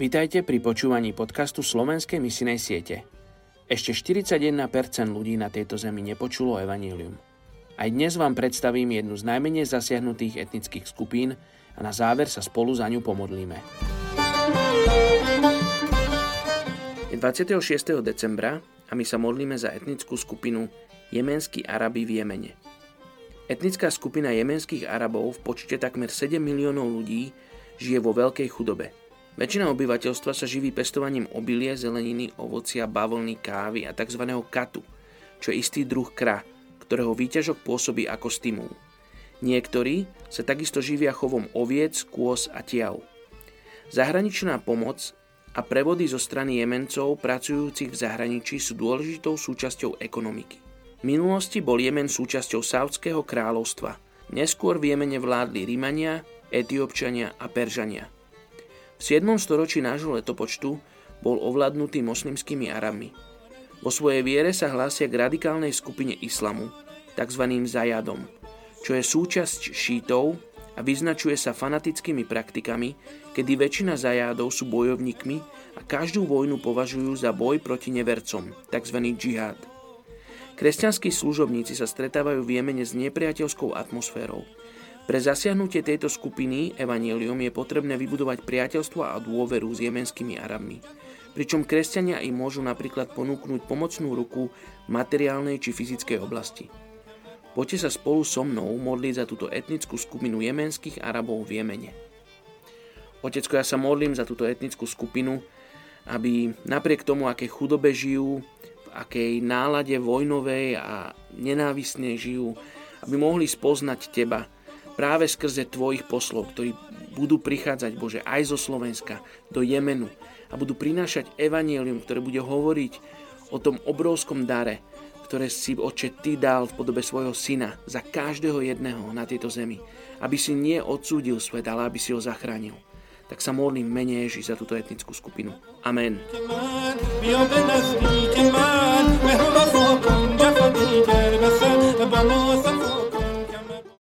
Vítajte pri počúvaní podcastu Slovenskej misinej siete. Ešte 41% ľudí na tejto zemi nepočulo evanílium. Aj dnes vám predstavím jednu z najmenej zasiahnutých etnických skupín a na záver sa spolu za ňu pomodlíme. Je 26. decembra a my sa modlíme za etnickú skupinu Jemenskí Arabi v Jemene. Etnická skupina jemenských Arabov v počte takmer 7 miliónov ľudí žije vo veľkej chudobe. Väčšina obyvateľstva sa živí pestovaním obilie, zeleniny, ovocia, bavlny, kávy a tzv. katu, čo je istý druh kra, ktorého výťažok pôsobí ako stimul. Niektorí sa takisto živia chovom oviec, kôz a tiav. Zahraničná pomoc a prevody zo strany Jemencov pracujúcich v zahraničí sú dôležitou súčasťou ekonomiky. V minulosti bol Jemen súčasťou Saudského kráľovstva. Neskôr v Jemene vládli Rímania, Etiópčania a Peržania. V 7. storočí nášho letopočtu bol ovládnutý moslimskými Arabmi. Vo svojej viere sa hlásia k radikálnej skupine islamu, tzv. zajadom, čo je súčasť šítov a vyznačuje sa fanatickými praktikami, kedy väčšina zajádov sú bojovníkmi a každú vojnu považujú za boj proti nevercom, tzv. džihad. Kresťanskí služobníci sa stretávajú v Jemene s nepriateľskou atmosférou. Pre zasiahnutie tejto skupiny Evangelium je potrebné vybudovať priateľstvo a dôveru s jemenskými Arabmi. Pričom kresťania im môžu napríklad ponúknuť pomocnú ruku v materiálnej či fyzickej oblasti. Poďte sa spolu so mnou modliť za túto etnickú skupinu jemenských Arabov v Jemene. Otecko, ja sa modlím za túto etnickú skupinu, aby napriek tomu, aké chudobe žijú, akej nálade vojnovej a nenávisnej žijú, aby mohli spoznať Teba práve skrze Tvojich poslov, ktorí budú prichádzať, Bože, aj zo Slovenska do Jemenu a budú prinášať evanielium, ktoré bude hovoriť o tom obrovskom dare, ktoré si, Oče, Ty dal v podobe svojho syna za každého jedného na tejto zemi, aby si nie odsúdil svet, ale aby si ho zachránil tak sa modlím mene Ježiš za túto etnickú skupinu. Amen.